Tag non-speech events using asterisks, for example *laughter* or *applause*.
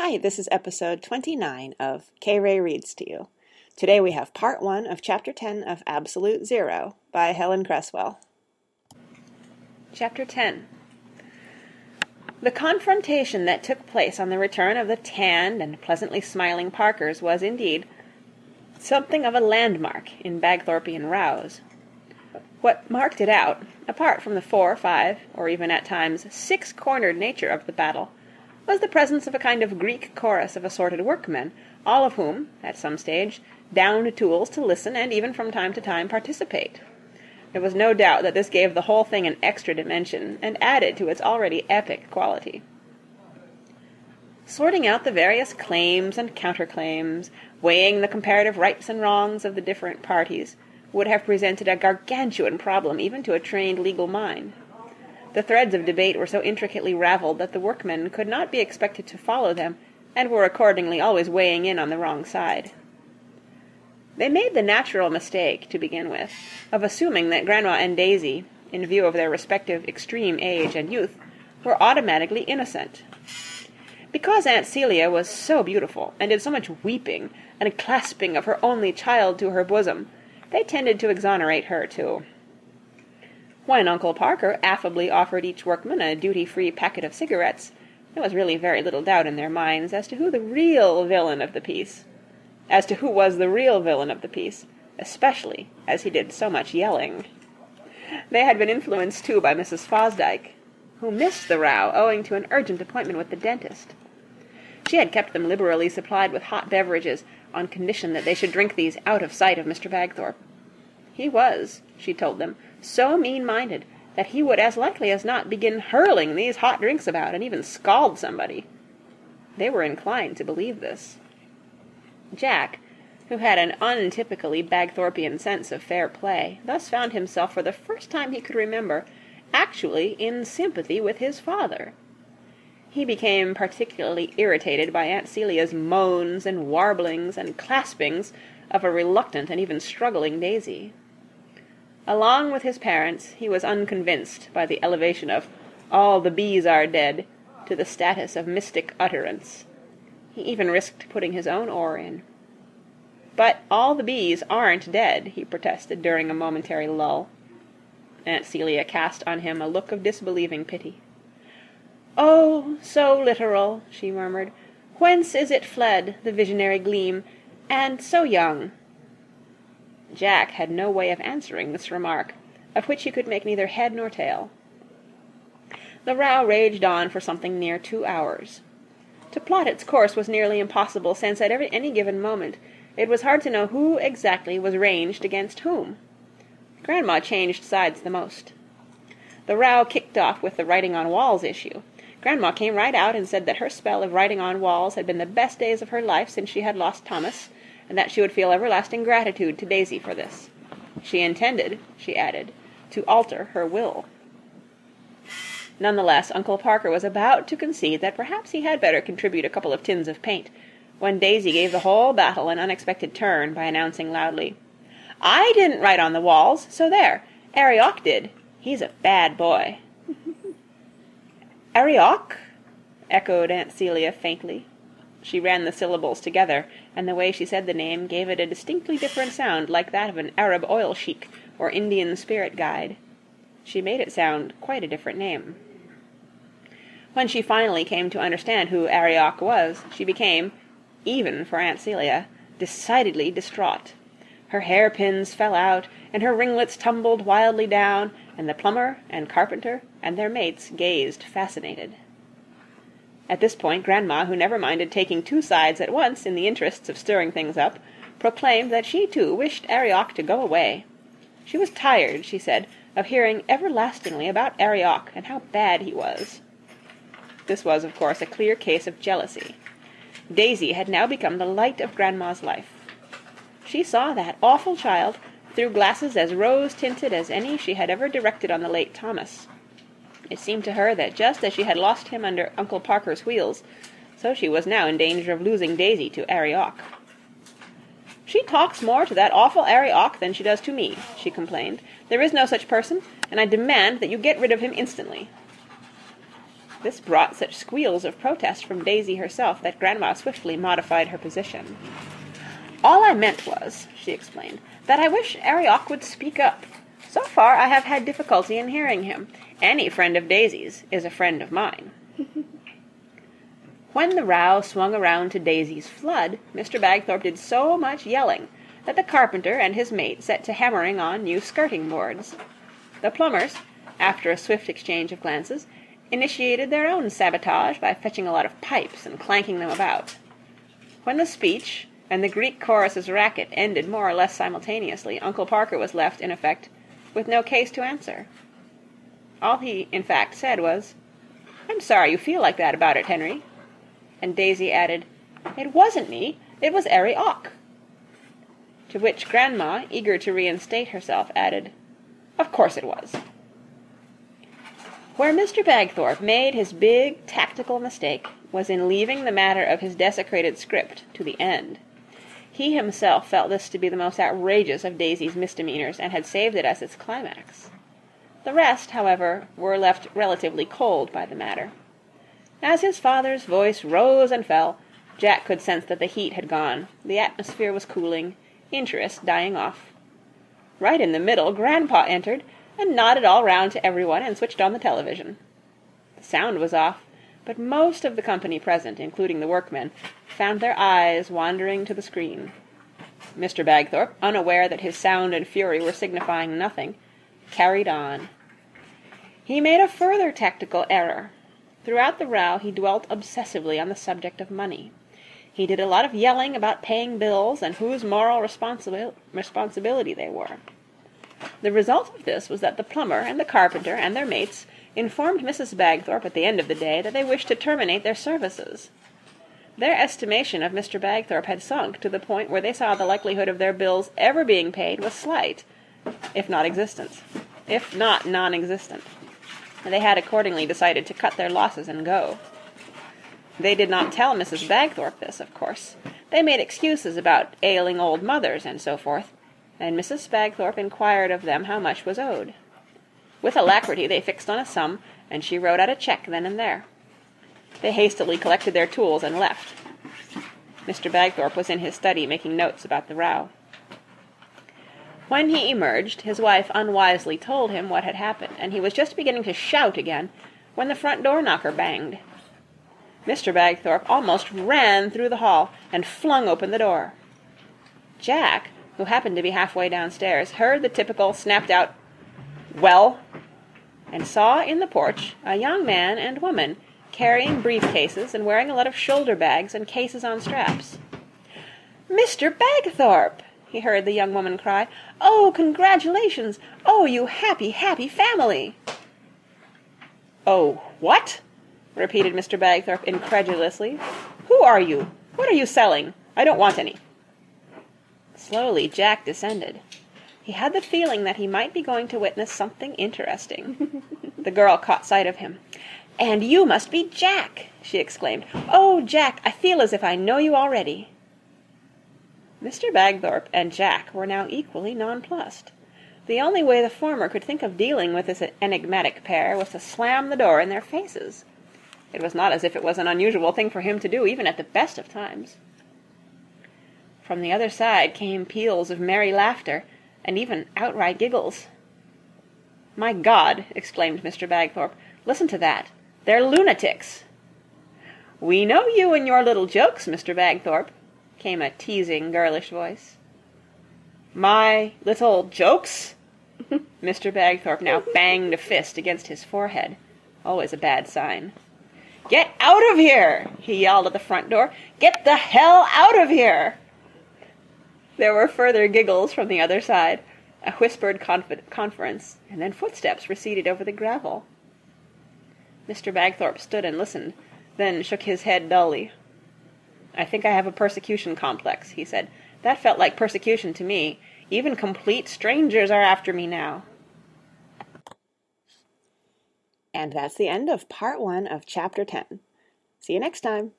Hi, this is episode 29 of K. Ray Reads to You. Today we have part one of chapter 10 of Absolute Zero by Helen Cresswell. Chapter 10 The confrontation that took place on the return of the tanned and pleasantly smiling Parkers was indeed something of a landmark in Bagthorpian rows. What marked it out, apart from the four, five, or even at times six cornered nature of the battle, was the presence of a kind of Greek chorus of assorted workmen, all of whom, at some stage, downed tools to listen and even from time to time participate. There was no doubt that this gave the whole thing an extra dimension, and added to its already epic quality. Sorting out the various claims and counterclaims, weighing the comparative rights and wrongs of the different parties, would have presented a gargantuan problem even to a trained legal mind. The threads of debate were so intricately ravelled that the workmen could not be expected to follow them, and were accordingly always weighing in on the wrong side. They made the natural mistake, to begin with, of assuming that Grandma and Daisy, in view of their respective extreme age and youth, were automatically innocent. Because Aunt Celia was so beautiful, and did so much weeping and clasping of her only child to her bosom, they tended to exonerate her too. When Uncle Parker affably offered each workman a duty-free packet of cigarettes, there was really very little doubt in their minds as to who the real villain of the piece, as to who was the real villain of the piece, especially as he did so much yelling. They had been influenced too by Mrs. Fosdyke, who missed the row owing to an urgent appointment with the dentist. She had kept them liberally supplied with hot beverages on condition that they should drink these out of sight of Mr. Bagthorpe. He was, she told them, so mean-minded that he would as likely as not begin hurling these hot drinks about and even scald somebody. They were inclined to believe this. Jack, who had an untypically Bagthorpian sense of fair play, thus found himself for the first time he could remember actually in sympathy with his father. He became particularly irritated by Aunt Celia's moans and warblings and claspings of a reluctant and even struggling Daisy. Along with his parents, he was unconvinced by the elevation of "all the bees are dead" to the status of mystic utterance. He even risked putting his own oar in. "But all the bees aren't dead," he protested during a momentary lull. Aunt Celia cast on him a look of disbelieving pity. "Oh, so literal," she murmured. "Whence is it fled, the visionary gleam, and so young?" Jack had no way of answering this remark, of which he could make neither head nor tail. The row raged on for something near two hours. To plot its course was nearly impossible, since at every, any given moment it was hard to know who exactly was ranged against whom. Grandma changed sides the most. The row kicked off with the writing on walls issue. Grandma came right out and said that her spell of writing on walls had been the best days of her life since she had lost Thomas, and that she would feel everlasting gratitude to Daisy for this. She intended, she added, to alter her will. None the less, Uncle Parker was about to concede that perhaps he had better contribute a couple of tins of paint, when Daisy gave the whole battle an unexpected turn by announcing loudly, "I didn't write on the walls, so there. Arioch did. He's a bad boy." *laughs* "Arioch?" echoed Aunt Celia faintly. She ran the syllables together, and the way she said the name gave it a distinctly different sound, like that of an Arab oil sheik or Indian spirit guide. She made it sound quite a different name. When she finally came to understand who Arioch was, she became, even for Aunt Celia, decidedly distraught. Her hairpins fell out, and her ringlets tumbled wildly down, and the plumber and carpenter and their mates gazed fascinated. At this point Grandma, who never minded taking two sides at once in the interests of stirring things up, proclaimed that she too wished Arioch to go away. She was tired, she said, of hearing everlastingly about Arioch and how bad he was. This was, of course, a clear case of jealousy. Daisy had now become the light of Grandma's life. She saw that awful child through glasses as rose-tinted as any she had ever directed on the late Thomas. It seemed to her that just as she had lost him under Uncle Parker's wheels, so she was now in danger of losing Daisy to Arioch. "She talks more to that awful Arioch than she does to me," she complained. "There is no such person, and I demand that you get rid of him instantly." This brought such squeals of protest from Daisy herself that Grandma swiftly modified her position. All I meant was, she explained, that I wish Arioch would speak up. So far I have had difficulty in hearing him. Any friend of Daisy's is a friend of mine. *laughs* when the row swung around to Daisy's flood, Mr. Bagthorpe did so much yelling that the carpenter and his mate set to hammering on new skirting boards. The plumbers, after a swift exchange of glances, initiated their own sabotage by fetching a lot of pipes and clanking them about. When the speech and the Greek chorus's racket ended more or less simultaneously, Uncle Parker was left, in effect, with no case to answer. All he, in fact, said was, I'm sorry you feel like that about it, Henry. And Daisy added, It wasn't me. It was Arry Ock. To which Grandma, eager to reinstate herself, added, Of course it was. Where Mr. Bagthorpe made his big tactical mistake was in leaving the matter of his desecrated script to the end. He himself felt this to be the most outrageous of Daisy's misdemeanours, and had saved it as its climax. The rest, however, were left relatively cold by the matter. As his father's voice rose and fell, Jack could sense that the heat had gone, the atmosphere was cooling, interest dying off. Right in the middle, Grandpa entered, and nodded all round to everyone and switched on the television. The sound was off, but most of the company present, including the workmen, found their eyes wandering to the screen. Mr. Bagthorpe, unaware that his sound and fury were signifying nothing, carried on. He made a further tactical error. Throughout the row he dwelt obsessively on the subject of money. He did a lot of yelling about paying bills and whose moral responsibi- responsibility they were. The result of this was that the plumber and the carpenter and their mates informed Mrs. Bagthorpe at the end of the day that they wished to terminate their services. Their estimation of Mr. Bagthorpe had sunk to the point where they saw the likelihood of their bills ever being paid was slight, if not existent, if not non-existent. They had accordingly decided to cut their losses and go. They did not tell Mrs. Bagthorpe this, of course. They made excuses about ailing old mothers and so forth, and Mrs. Bagthorpe inquired of them how much was owed. With alacrity they fixed on a sum, and she wrote out a cheque then and there. They hastily collected their tools and left. Mr. Bagthorpe was in his study making notes about the row. When he emerged, his wife unwisely told him what had happened, and he was just beginning to shout again when the front door knocker banged. Mr. Bagthorpe almost ran through the hall and flung open the door. Jack, who happened to be halfway downstairs, heard the typical snapped out "Well?" And saw in the porch a young man and woman carrying briefcases and wearing a lot of shoulder bags and cases on straps. "Mr. Bagthorpe!" he heard the young woman cry. "Oh, congratulations! Oh, you happy, happy family!" "Oh, what?" repeated Mr. Bagthorpe incredulously. "Who are you? What are you selling? I don't want any." Slowly Jack descended. He had the feeling that he might be going to witness something interesting. *laughs* the girl caught sight of him. "And you must be Jack!" she exclaimed. "Oh, Jack, I feel as if I know you already." Mr. Bagthorpe and Jack were now equally nonplussed. The only way the former could think of dealing with this enigmatic pair was to slam the door in their faces. It was not as if it was an unusual thing for him to do, even at the best of times. From the other side came peals of merry laughter, and even outright giggles. "My God!" exclaimed Mr. Bagthorpe. "Listen to that! They're lunatics!" "We know you and your little jokes, Mr. Bagthorpe," came a teasing, girlish voice. "My little jokes?" *laughs* Mr. Bagthorpe now banged a fist against his forehead. Always a bad sign. "Get out of here!" he yelled at the front door. "Get the hell out of here!" There were further giggles from the other side, a whispered conference, and then footsteps receded over the gravel. Mr. Bagthorpe stood and listened, then shook his head dully. "I think I have a persecution complex," he said. "That felt like persecution to me. Even complete strangers are after me now." And that's the end of part one of chapter ten. See you next time.